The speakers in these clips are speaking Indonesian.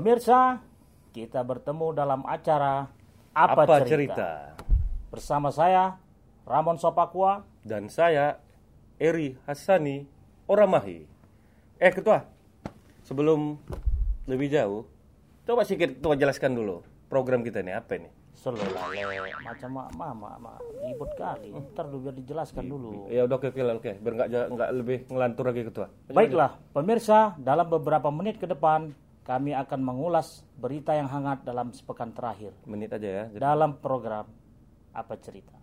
Pemirsa, kita bertemu dalam acara Apa, Apa, Cerita? cerita? Bersama saya, Ramon Sopakua. Dan saya Eri Hassani Oramahi. Eh ketua, sebelum lebih jauh, coba sedikit ketua jelaskan dulu program kita ini apa ini? Selolale, macam mama, mak ribut kali. Ntar dulu biar dijelaskan dulu. Ya udah oke oke oke, biar nggak nggak lebih ngelantur lagi ketua. Baiklah, pemirsa, dalam beberapa menit ke depan kami akan mengulas berita yang hangat dalam sepekan terakhir Menit aja ya. Jadi- dalam program Apa Cerita.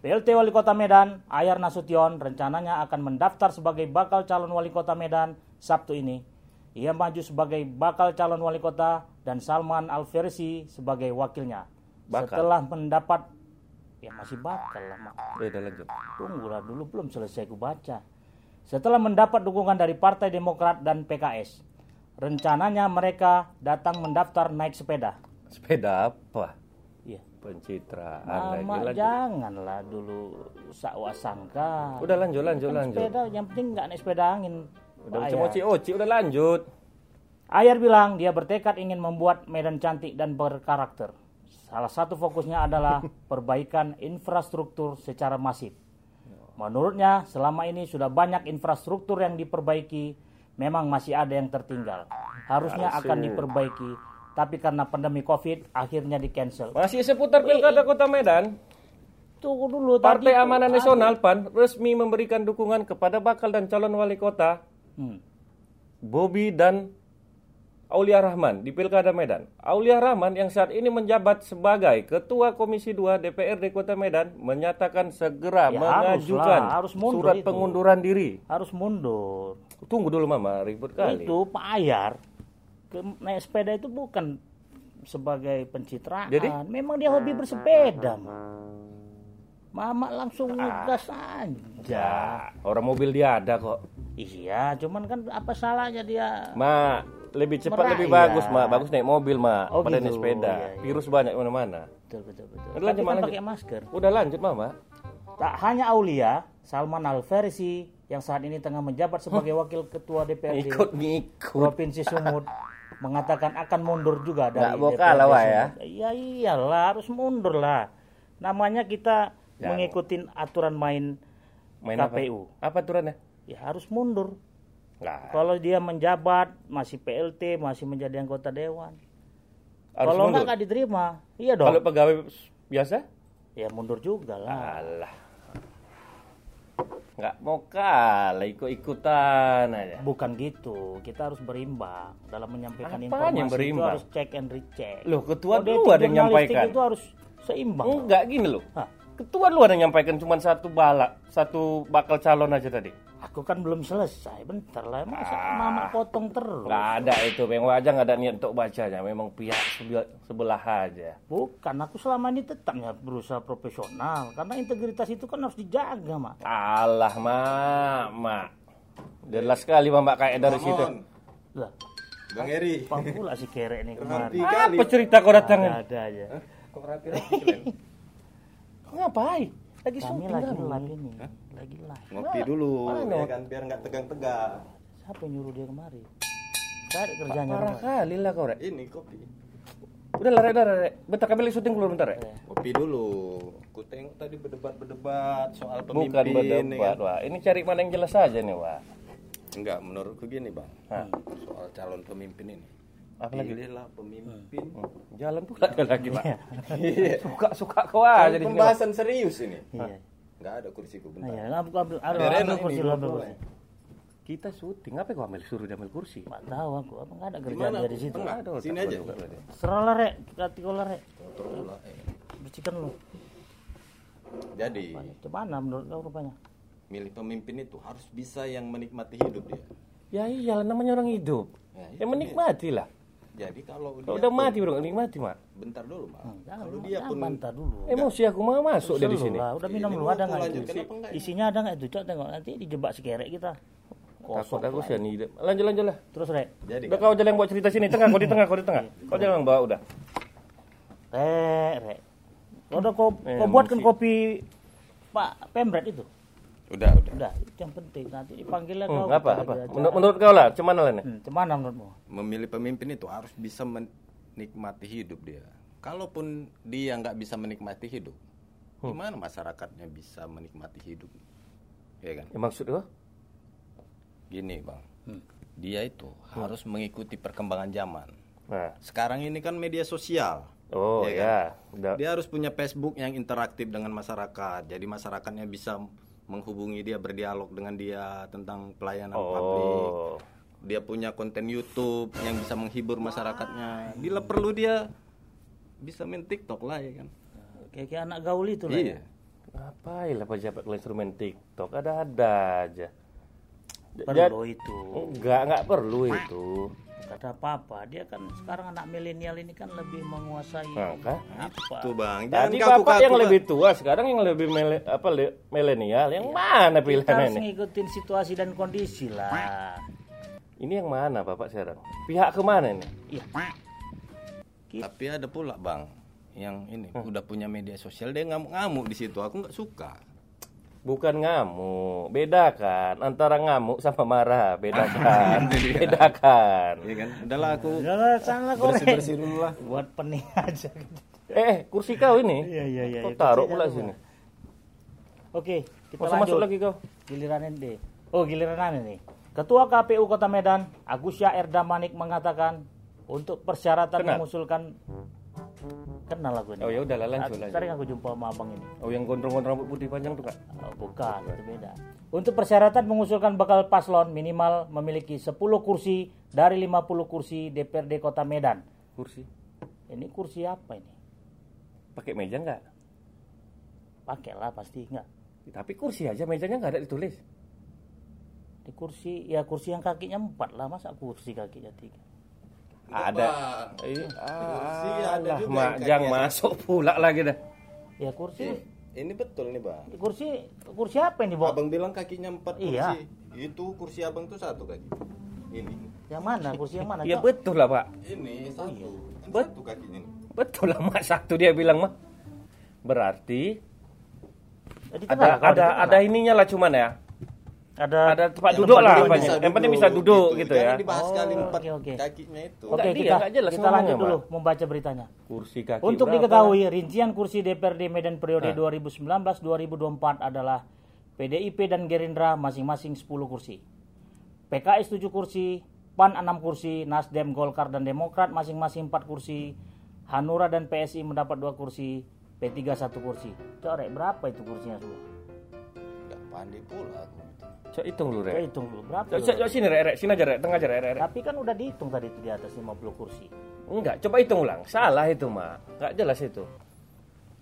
PLT Wali Kota Medan, Ayar Nasution, rencananya akan mendaftar sebagai bakal calon wali kota Medan Sabtu ini. Ia maju sebagai bakal calon wali kota dan Salman Alversi sebagai wakilnya. Bakal? Setelah mendapat, ya masih bakal lah, Mak. Ya udah lanjut. Tunggulah dulu belum selesai ku baca. Setelah mendapat dukungan dari Partai Demokrat dan PKS, rencananya mereka datang mendaftar naik sepeda. Sepeda apa? Iya. Pencitraan lagi Mama lanjut. janganlah dulu sakwa sangka. Udah lanjut lanjut Kan lanjut. Sepeda yang penting nggak naik sepeda angin. Udah oci oci udah lanjut. Ayar bilang dia bertekad ingin membuat Medan cantik dan berkarakter. Salah satu fokusnya adalah perbaikan infrastruktur secara masif. Menurutnya, selama ini sudah banyak infrastruktur yang diperbaiki, memang masih ada yang tertinggal. Harusnya akan diperbaiki, tapi karena pandemi Covid akhirnya di cancel. Masih seputar pilkada Kota Medan. Tunggu dulu Partai tadi Amanah tuh Nasional PAN resmi memberikan dukungan kepada bakal dan calon wali kota Hmm. Bobi dan Aulia Rahman di Pilkada Medan. Aulia Rahman yang saat ini menjabat sebagai Ketua Komisi 2 DPRD Kota Medan menyatakan segera Ya, mengajukan harus mundur surat itu. pengunduran diri. Harus mundur. Tunggu dulu Mama, ribut kali. Itu Pak Ayar ke, naik sepeda itu bukan sebagai pencitraan. Jadi? Memang dia hobi bersepeda, Ma. Mama langsung ngegas aja. Ya, orang mobil dia ada kok. Iya, cuman kan apa salahnya dia? Ma, lebih cepat Merayap. lebih bagus, Ma. Bagus naik mobil, Ma. Oh, Pada gitu. naik sepeda. Iya, iya. Virus banyak mana-mana. Betul, betul, betul. Udah, lanjut, kan lanjut. pakai masker. Udah lanjut, Mama. Tak hanya Aulia, Salman Al-Farisi yang saat ini tengah menjabat sebagai wakil ketua DPRD Ikut ngikut. Provinsi Sumut mengatakan akan mundur juga dari Nggak bokal lah, Wak, ya? Sumut. Iya iyalah harus mundur lah. Namanya kita Ya. mengikuti aturan main Main KPU. apa? Apa aturannya? Ya harus mundur. Nggak. Kalau dia menjabat masih PLT masih menjadi anggota dewan. Harus Kalau enggak nggak diterima. Iya dong. Kalau pegawai biasa? Ya mundur juga lah. Alah. Nggak mau kalah, ikut-ikutan aja. Bukan gitu. Kita harus berimbang dalam menyampaikan Apaan informasi yang itu berimbang? harus check and recheck. Loh, ketua Kode dulu ada yang nyampaikan. Itu harus seimbang. Enggak gini loh. Hah? Ketua lu ada yang nyampaikan cuma satu balak, satu bakal calon aja tadi. Aku kan belum selesai, bentar lah. Masa Ah. mama potong terus? Nggak ada itu, memang aja nggak ada niat untuk bacanya. Memang pihak sebelah, sebelah aja. Bukan, aku selama ini tetap ya berusaha profesional. Karena integritas itu kan harus dijaga, mak. Alah, mak, mak. Jelas sekali mak kayak dari situ. Lah, Bang Eri. apa pula si kerek nih Rapi kemarin? kali. Apa cerita kau datang? Ada, ada aja. Kok rapi-rapi? Ngapain? Lagi Kami syuting lagi kami. live ini. Lagi live. Ngopi dulu, Mana? ya kan biar nggak tegang-tegang. Siapa yang nyuruh dia kemari? Cari kerjanya. Parah kali lah kau, Rek. Ini kopi. Udah lah, Rek, udah, Rek. Bentar kami lagi syuting dulu bentar, Rek. Kopi dulu. Ku tengok tadi berdebat-berdebat soal Bukan pemimpin. berdebat, ya kan? Wah. Ini cari mana yang jelas aja nih, Wah. Enggak, menurutku gini, Bang. Hah. Soal calon pemimpin ini. Apa lagi? Pilihlah pemimpin. Hmm. Jalan pula lagi, Pak. Iya. Suka-suka kau aja di sini. Pak. Pembahasan serius ini. Iya. Enggak ada kursiku Nah, bentar. ya, ambil, ambil, enak kursi lu, ambil kursi. ya. Kita syuting, apa kau ambil suruh dia ambil kursi? Nggak tahu aku, apa nggak ada kerjaan di situ. Tengah. Aduh, Sini aja. Serah lah, Rek. Hati kau lah, Rek. Lah, eh. Bersihkan lu. Jadi, Gimana menurut kau rupanya? milih pemimpin itu harus bisa yang menikmati hidup dia. Ya iyalah namanya orang hidup. Ya, Ya menikmati lah. Jadi kalau dia Kalau udah pun- mati bro, nikmati mak. bentar dulu, Mak. Jangan, Kalau dia jangan pun bantah dulu. Emosi aku mau masuk dia di Selu sini. lah, udah minum Ini dulu mau ada nggak itu? ini? Isinya ada nggak itu? Cok tengok nanti dijebak si kerek kita. Takut aku sih nih. Lanjut lanjut lah. Terus Rek, Jadi Udah kau jalan yang buat cerita sini, tengah kau di tengah, kau di tengah. Kau jalan bawa udah. Rek, Rek. Kau udah kau, kau buatkan kopi Pak Pemret itu? Udah, udah. Udah, itu yang penting. Nanti dipanggilnya Hmm, kau. apa apa? acara. Menurut, menurut kau lah, cuman lah nih. Hmm, Cemana menurutmu? Memilih pemimpin itu harus bisa menikmati hidup dia. Kalaupun dia nggak bisa menikmati hidup, gimana masyarakatnya bisa menikmati hidup? Ya kan? Ya, maksud kau? Gini bang, dia itu harus mengikuti perkembangan zaman. Nah, Sekarang ini kan media sosial. oh Iya ya, udah. Dia harus punya Facebook yang interaktif dengan masyarakat. Jadi masyarakatnya bisa menghubungi dia, berdialog dengan dia tentang pelayanan publik. Oh, Dia punya konten YouTube yang bisa menghibur masyarakatnya. Bila perlu dia bisa main TikTok lah ya kan. Kayak, kayak anak gaul itu lah. Iya. ya. ngapain lah pejabat kalau instrumen TikTok? Ada-ada aja. J- Perlu itu. Enggak, enggak perlu itu. Kata apa-apa, dia kan sekarang anak milenial ini kan lebih menguasai Maka apa? Tuh bang, Tadi jangan bapak kaku-kaku, yang Pak. lebih tua, sekarang yang lebih mele- apa le- milenial. Yang mana Kita pilihannya harus ini? ngikutin situasi dan kondisi lah. Ini yang mana bapak sekarang? Pihak ke mana ini? Iya. Tapi ada pula bang yang ini Hmm. udah punya media sosial dia ngamuk-ngamuk di situ. Aku nggak suka. Bukan ngamuk, bedakan antara ngamuk sama marah, bedakan, bedakan. Iya kan? Udahlah aku Jangan sana kau bersih-bersih dulu lah. buat pening aja. gitu. Eh, kursi kau ini? Iya iya iya. Kau iya. taruh pula sini. Oke, kita Masuk lanjut. masuk lagi kau. Giliran ente. Oh, giliran ane nih. Ketua KPU Kota Medan, Agus Erda Manik mengatakan untuk persyaratan Kenal? mengusulkan kenal lagu ini. Oh ya lanjut Aku- lanjut. Sering aku jumpa sama abang ini. Oh yang gondrong-gondrong rambut putih panjang tuh kak? Oh, bukan, itu beda. Untuk persyaratan mengusulkan bakal paslon minimal memiliki 10 kursi dari 50 kursi DPRD Kota Medan. Kursi. Ini kursi apa ini? Pakai meja nggak? Pakailah pasti enggak. Tapi kursi aja mejanya nggak ada ditulis. Di kursi ya kursi yang kakinya empat lah masa kursi kakinya tiga. Ada. Iya. Kursi ada juga jangan kakinya. masuk pula lagi dah. Ya kursi Ini betul nih bang. kursi kursi apa yang dibawa? Abang bilang kakinya empat kursi. Iya. Itu kursi abang tuh satu kaki. Ini. Yang mana? Kursi yang mana? Iya Cok? betul lah pak. Ini satu. Kan Bet- satu kakinya nih. Betul lah mak satu dia bilang mah. Berarti ada lah, ada ada lah. ininya lah cuman ya. Ada Ada tempat Yang duduk tempat lah duduk bisa Yang penting bisa duduk gitu, ya. Jangan dibahas Oh, kali empat oke, oke. kakinya itu. Oke, dia kita jelas kita lanjut dulu membaca beritanya. Kursi kaki. Untuk berapa? diketahui, rincian kursi DPRD Medan periode Nah. 2019-2024 adalah PDIP dan Gerindra masing-masing 10 kursi. PKS 7 kursi, PAN 6 kursi, Nasdem, Golkar, dan Demokrat masing-masing 4 kursi, Hanura dan PSI mendapat 2 kursi, P3 1 kursi. Corek, berapa itu kursinya semua? Enggak pandai pula aku. Coba hitung dulu, Rek. hitung dulu, berapa? Coba, dulu? coba sini, Rek, Rek. Sini aja, Rek. Tengah aja, Rek, Rek. Tapi kan udah dihitung tadi itu di atas 50 kursi. Enggak, coba hitung ulang. Salah itu, Mak. Enggak jelas itu.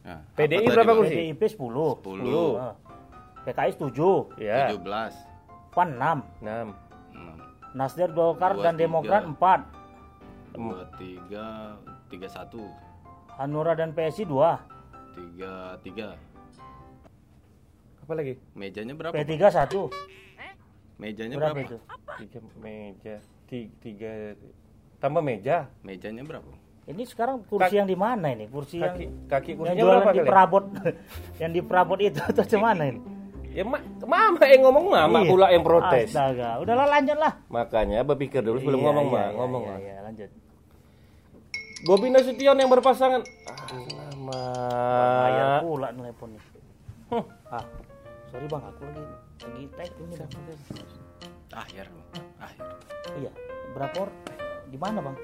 Nah, PDI apa tadi, berapa kursi? PDIP 10. 10. Ah. PKS 7, Ya. 17. PAN 6, 6. Hmm. Nasdem, Golkar, dan. Demokrat 4. Dua, tiga, tiga satu, Hanura dan PSI 2. tiga, tiga. Apa lagi? Mejanya berapa? P3 1. Mejanya Berapa berapa? itu? Tiga meja. Tiga, tiga. Tambah meja. Mejanya berapa? Ini sekarang kursi yang di mana ini? Kursi yang Kaki, kaki yang kursinya jualan berapa di kali? perabot. yang di perabot itu atau gimana ini? Ya, mak, mama yang ngomong mama Iya. pula yang protes. Astaga, udahlah lanjut lah. Makanya berpikir dulu sebelum Iya, ngomong, iya, Mak. iya, ngomong, iya, Mak. iya, lanjut. Bobi Nasution yang berpasangan. Bayar Alamak. pula teleponnya. Huh. Ah, sorry bang, aku lagi lagi type ini bang. Akhir, Bang. Akhir. Iya, berapa or? Di mana bang?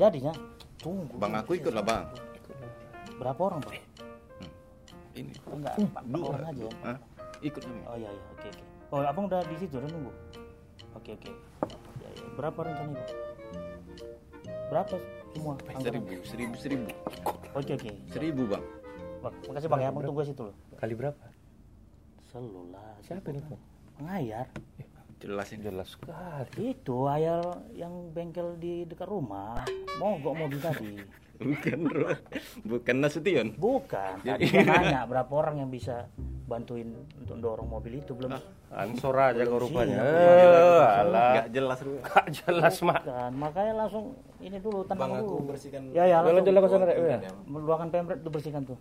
Jadinya, tunggu. Bang aku ikut lah bang. Berapa orang bang? Ini. Enggak, empat empat orang aja ya. Ikut nih. Oh iya iya oke oke. Oh abang udah di situ udah nunggu. Oke oke. Ya, ya. Berapa rencana itu? Berapa semua? Seribu, seribu, seribu. Oke oke. Seribu bang. Bang, makasih bang ya, abang tunggu situ loh. Kali berapa? Selulah. Siapa ini tuh? Eh, Pengayar. Jelasin. Jelas sekali. Itu ayar yang bengkel di dekat rumah. Mogok mobil tadi. Bukan bro. Bukan Nasution. Bukan. Tadi dia nanya berapa orang yang bisa bantuin untuk dorong mobil itu belum. Ansor aja kau rupanya. Iya, Eh, alah. Gak jelas. Gak jelas, Mak. Bukan. Makanya langsung ini dulu tenang Bang aku dulu. bersihkan. Ya ya langsung. lanjut lah ke sana. Ya. Meluangkan pemret itu bersihkan tuh.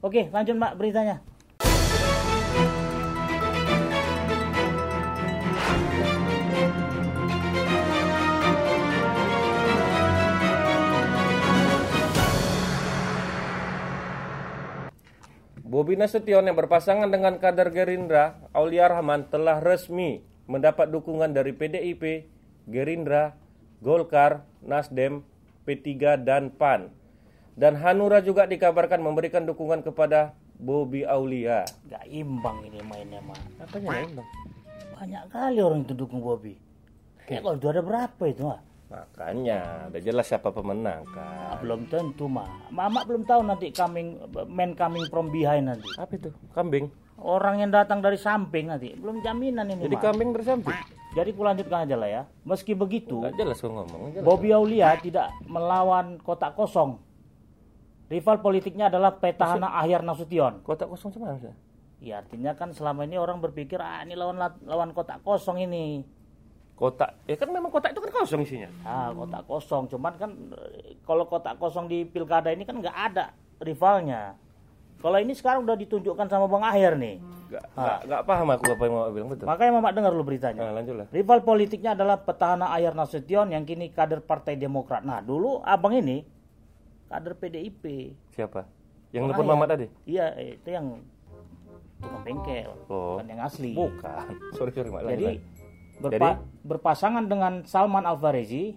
Oke, lanjut Mbak beritanya. Bobi Nasution yang berpasangan dengan kader Gerindra, Aulia Rahman telah resmi mendapat dukungan dari PDIP, Gerindra, Golkar, Nasdem, P3 dan PAN. Dan Hanura juga dikabarkan memberikan dukungan kepada Bobi Aulia. Gak imbang ini mainnya mah. Apanya ya, Bang? Banyak kali orang itu dukung Bobby. Kayak kalau itu ada berapa itu mah? Makanya, udah jelas siapa pemenang kan. Ah, belum tentu mah. Mama belum tahu nanti coming man coming from behind nanti. Apa itu? Kambing. Orang yang datang dari samping nanti belum jaminan ini Jadi Mak. kambing bersamping. Jadi kulanjutkan aja lah ya. Meski begitu, Gak jelas kok ngomong. nggak jelas. Bobby Aulia tidak melawan kotak kosong. Rival politiknya adalah petahana Ahyar Nasution. Kotak kosong sih? Ya artinya kan selama ini orang berpikir ah ini lawan lawan kotak kosong ini. Kotak, ya kan memang kotak itu kan kosong isinya. Ah kotak kosong. Cuman kan eh, kalau kotak kosong di pilkada ini kan nggak ada rivalnya. Kalau ini sekarang udah ditunjukkan sama Bang Ahyar nih. Gak, gak, gak paham aku apa yang mau bilang betul. Makanya Mamak dengar lu beritanya. Nah, lanjutlah. Rival politiknya adalah petahana Ahyar Nasution yang kini kader Partai Demokrat. Nah, dulu abang ini kader PDIP. Siapa? Yang Ahyar. Mama tadi? Iya, itu yang tukang bengkel. Oh. Bukan yang asli. Bukan. Sorry, sorry, Mak. Jadi, Lanjut, berpa- berpasangan dengan Salman Alfarezi,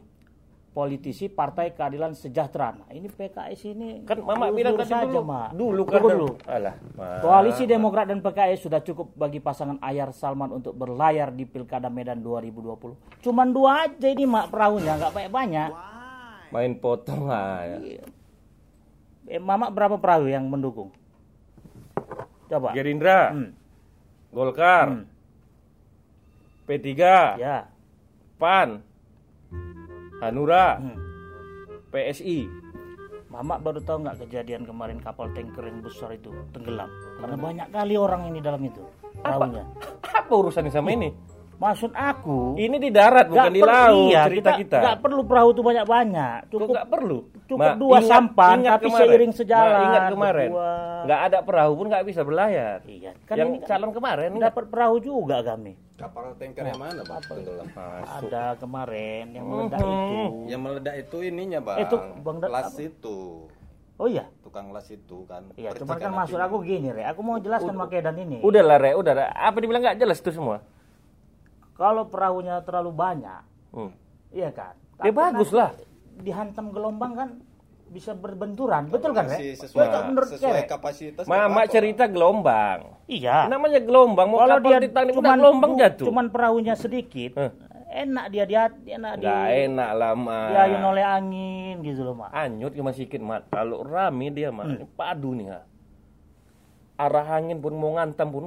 politisi Partai Keadilan Sejahtera. Nah, ini PKS ini Kan Mama bilang tadi saja, dulu. Mak. Dulu kan. Dulu. Alah, Mak. Koalisi Demokrat dan PKS sudah cukup bagi pasangan Ayar Salman untuk berlayar di Pilkada Medan 2020. Cuman dua aja ini mak perahunya, nggak banyak banyak. Main potong aja. Eh, Mama berapa perahu yang mendukung? Coba. Gerindra, Hmm, Golkar, Hmm. P3, ya. PAN, Hanura, Hmm. PSI. Mama baru tahu nggak kejadian kemarin kapal tanker yang besar itu tenggelam karena banyak kali orang ini dalam itu perahunya. Apa urusannya sama ini? Maksud aku Ini di darat bukan di laut iya, cerita kita. nggak perlu perahu itu banyak banyak. Kok Cukup nggak perlu? cukup Ma, dua sampan, tapi seiring sejalan, Ma, ingat kemarin, berdua. nggak ada perahu pun nggak bisa berlayar. Iya, kan yang ini kan calon kemarin dapat perahu juga kami. Kapal tanker yang mana bang? Tenggelam. Ada kemarin yang meledak Mhm. itu. Yang meledak itu ininya bang. Itu, Bang las apa? itu, Oh iya. tukang las itu kan. Iya, cuman kan maksud aku gini, Re. Aku mau jelaskan Makedan ini. Udah lah, Re, udah. Re. Apa dibilang nggak jelas itu semua? Kalau perahunya terlalu banyak, Hmm. iya kan? Ya Tapi bagus lah. Dihantam gelombang kan bisa berbenturan, betul kan, sesuai, Betul, menurut sesuai kapasitas. Mama cerita gelombang. Iya. Namanya gelombang, mau Kalau dia udah cuman gelombang jatuh. cuman perahunya sedikit, Hah. enak dia dia enak di Nggak enak lah, Mak. diayun oleh angin gitu loh, Mak. Anyut cuma sedikit, Mat. Kalau rame dia, Mat. Hmm. Padu nih, ha. Arah angin pun mau ngantam pun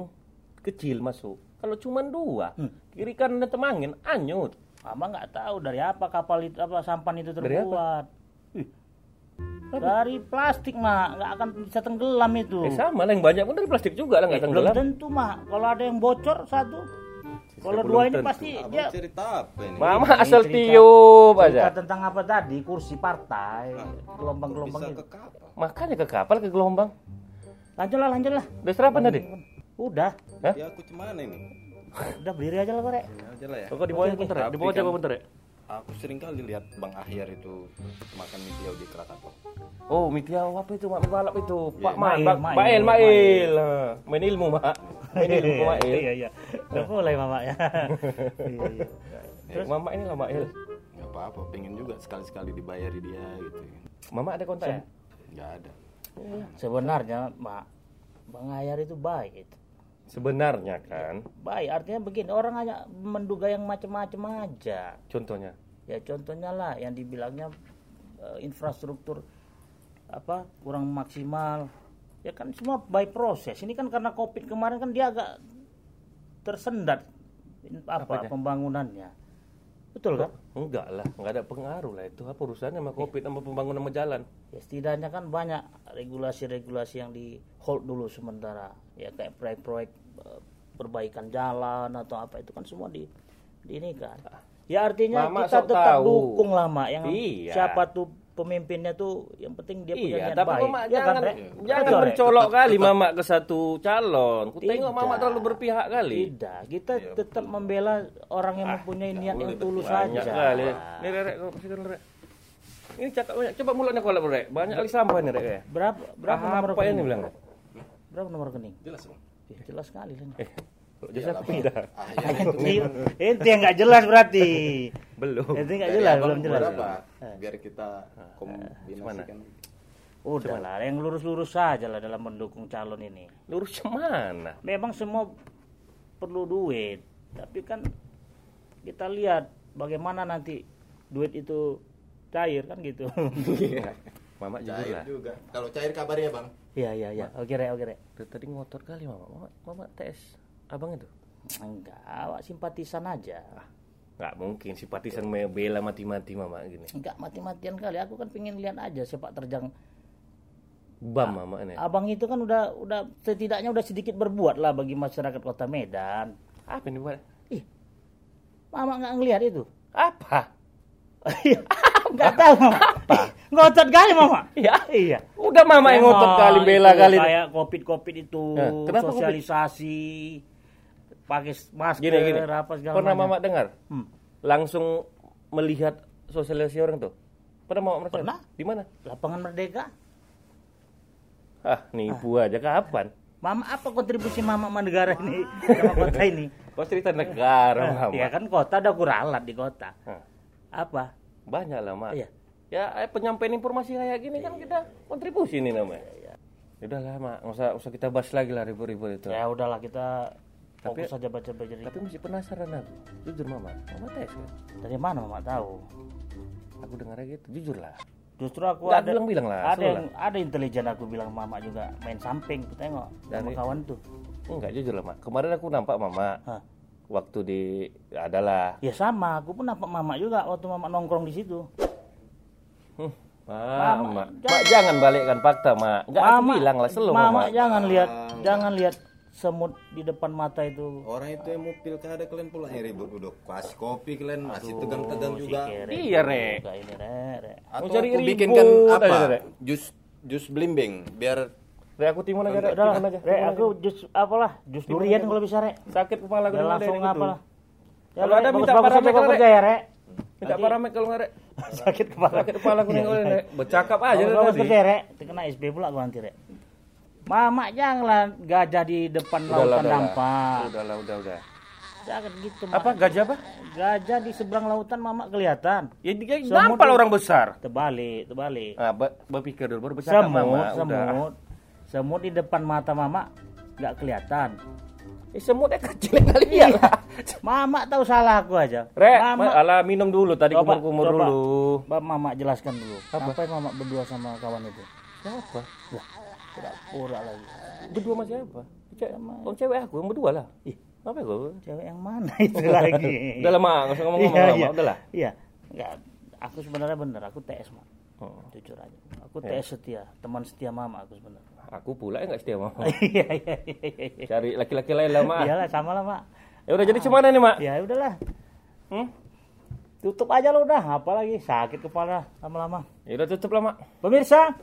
kecil masuk. Kalau cuma dua, Hmm. kiri kanan dan angin, anyut. Mama nggak tahu dari apa kapal itu apa sampan itu Dari apa? terbuat. Dari plastik mak nggak akan bisa tenggelam itu. Eh sama lah, yang banyak pun dari plastik juga lah, Eh, nggak belum tenggelam. tentu mak. Kalau ada yang bocor satu, kalau belum dua ini tentu. pasti Abang dia cerita apa ini? Mama Ini asal cerita- tiup cerita aja. tentang apa tadi kursi partai, gelombang-gelombang Bisa itu. ke kapal. Makanya ke kapal ke gelombang. Lanjutlah, lanjutlah. Udah sarapan tadi? Udah, Hah? Ya aku cemana ini? udah berdiri aja lah korek. Ya aja lah ya. Kok di bawah bentar ya? Di bawah coba bentar ya? Aku sering kali lihat Bang Ahyar itu makan mie tiaw di Krakatau. Oh, Mitiau apa itu? Mak balap itu. Pak Mail, Mail, Mail, Main ilmu, Mak. Main ilmu, Mail. Iya, iya. Udah mulai mama ya. Iya, iya. Terus Mama ini lah, Mail. Gak apa-apa, pengen juga sekali-sekali dibayari dia gitu. Mama ada kontak ya? Gak ada. Sebenarnya, Mak, Bang Ayar itu baik itu. Sebenarnya kan, Baik, artinya begini, orang hanya menduga yang macam-macam aja. contohnya. Ya contohnya lah yang dibilangnya eh, infrastruktur apa kurang maksimal. Ya kan semua by proses. Ini kan karena Covid kemarin kan dia agak tersendat apa Apanya? pembangunannya. Betul kan? Enggak lah, enggak ada pengaruh lah itu. Apa urusannya sama Covid sama pembangunan sama jalan? Ya setidaknya kan banyak regulasi-regulasi yang di hold dulu sementara. Ya kayak proyek-proyek eh, perbaikan jalan atau apa itu kan semua di, di ini kan. Ya artinya Mama kita tetap tahu. dukung lah mak. Yang Iya. siapa tuh pemimpinnya tuh yang penting dia punya Iya, niat tapi baik. Mama Ya jangan kan, jangan Betul, Rek? mencolok kali Mama ke satu calon. Ku tengok. Mama terlalu berpihak kali. Tidak, kita tetap membela orang yang mempunyai niat yang tulus saja. kali. Nih, Rek, Rek, kau kasihkan, Rek. Ini cakap banyak. Coba mulutnya kolak, Rek. Banyak kali sampah nih, Rek. ya. Berapa berapa nomor Apa ini rekening? bilang? Rek? Berapa nomor rekening? Jelas bang. Ya, jelas sekali kan. Eh, jasa aku pindah. Ah, ya. Itu yang nggak jelas berarti. Belum. Itu nggak Dari jelas, abang belum jelas. berapa? Biar kita kombinasikan. Udah lah, yang lurus-lurus saja lah dalam mendukung calon ini. Lurus mana? Memang semua perlu duit, tapi kan kita lihat bagaimana nanti duit itu cair kan gitu. Mama jujur Cair lah. juga. Kalau cair kabarnya bang. Iya iya iya. Oke rek oke rek. Dari tadi ngotot kali mama. Mama, mama tes abang itu. Enggak, simpatisan aja. Nggak mungkin simpatisan bela mati-mati mama gini. Enggak mati-matian kali. Aku kan pengen lihat aja sepak terjang. Bam mama ini. Abang itu kan udah udah setidaknya udah sedikit berbuat lah bagi masyarakat Kota Medan. Apa ini buat? Ih, Mama nggak ngelihat itu. Apa? Nggak tahu Mama. Ih, Ngotot kali Mama. Iya. Iya. Udah mama yang ngotot kali bela kali. Kayak covid-covid itu Nah, kenapa Covid? Pakai masker Gini gini. apa segala Pernah macam. mama dengar? Hmm. Langsung melihat sosialisasi orang tuh. Pernah mama merasakan? Pernah. Di mana? Lapangan Merdeka. Ah, nipu aja kapan? Mama apa kontribusi Mama sama negara ini sama kota ini? Kau cerita negara mama. Ya kan kota ada kuralat di kota. Hah, Apa? banyak lah mak. Iya. Ya eh, penyampaian informasi kayak gini kan kita kontribusi nih namanya. Iya. Udah lah mak, nggak usah, usah kita bahas lagi lah ribut-ribut itu. Ya udahlah kita Tapi- fokus saja baca baca Tapi masih penasaran aku. Jujur mama, mama tes kan? Dari mana Mama tahu? Aku dengarnya gitu, jujur lah. Justru aku Nggak ada bilang-bilang lah, ada yang ada intelijen aku bilang Mama juga main samping. Aku tengok sama Dari- kawan tuh. Enggak jujur lah mak. Kemarin aku nampak mama Hah. waktu di adalah. Ya sama, aku pun nampak Mama juga waktu Mama nongkrong di situ. Hmm, Mama, Mama, mak jangan balikkan fakta mak. Enggak aku bilang lah selalu Mama mama. jangan lihat jangan lihat semut di depan mata itu. Orang itu yang mau pilkada kalian pula yang ribut udah kasih kopi kalian masih tegang-tegang juga. Si Iya, Rek. juga ini, Rek, Rek. Atau Mau cari aku ribut bikinkan aja, apa? Rek. Jus jus belimbing biar Rek aku timun aja, Rek. Udah aja. Rek, aku jus apalah, jus durian kalau bisa, Rek. Sakit kepala Ya dengar langsung dari gitu. apalah. Ya, Kalau ada minta paramek aja kau kalau, kerja ya, Rek. Minta paramek kalau nggak, Rek. Sakit kepala. Sakit kepala aku nengok Rek. Bercakap aja tadi. kerja, Rek. Kena SB pula gua nanti, Rek. Mama janganlah gajah di depan Udahlah, lautan udahlah. dampak. Udah lah, udah, udah. Jangan gitu, Mak. Apa gajah apa? Gajah di seberang lautan mama kelihatan. Ya dia Semut nampal di- orang besar. Terbalik, terbalik. Ah, be- berpikir dulu baru bercakap Semut, mama. Udah. semut. Semut di depan mata mama nggak kelihatan. Eh, semutnya kecil kali ya. Mama tahu salah aku aja. Rek, mama, ma- ala minum dulu tadi kumur-kumur dulu. Ba- mama jelaskan dulu. Apa? yang mama berdua sama kawan itu? Siapa? Lah, pura lagi. Berdua sama siapa? Ce oh, cewek aku yang berdua lah. Ih, Apa gue? cewek yang mana itu lagi? Udah lama, nggak usah ngomong-ngomong Iya, lama. iya. Udah lah. Iya. Enggak, aku sebenarnya bener, aku TS, Mak. Oh. Jujur aja. Aku TS setia, teman setia mama aku sebenarnya. Aku pula yang nggak setia mau. Iya, iya, iya, iya. Cari laki-laki lain lah, Mak. Iyalah, sama lah, Mak. Ya udah jadi cuman nih, Mak. Ya udahlah. Hmm? Tutup aja lo udah, apalagi sakit kepala lama-lama. Ya udah tutup lah, Mak. Pemirsa,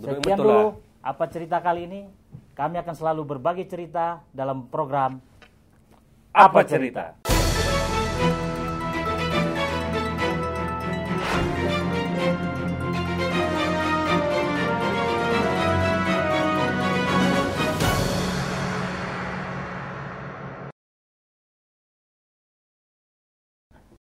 sekian dulu lah. Apa cerita kali ini. Kami akan selalu berbagi cerita dalam program Apa cerita?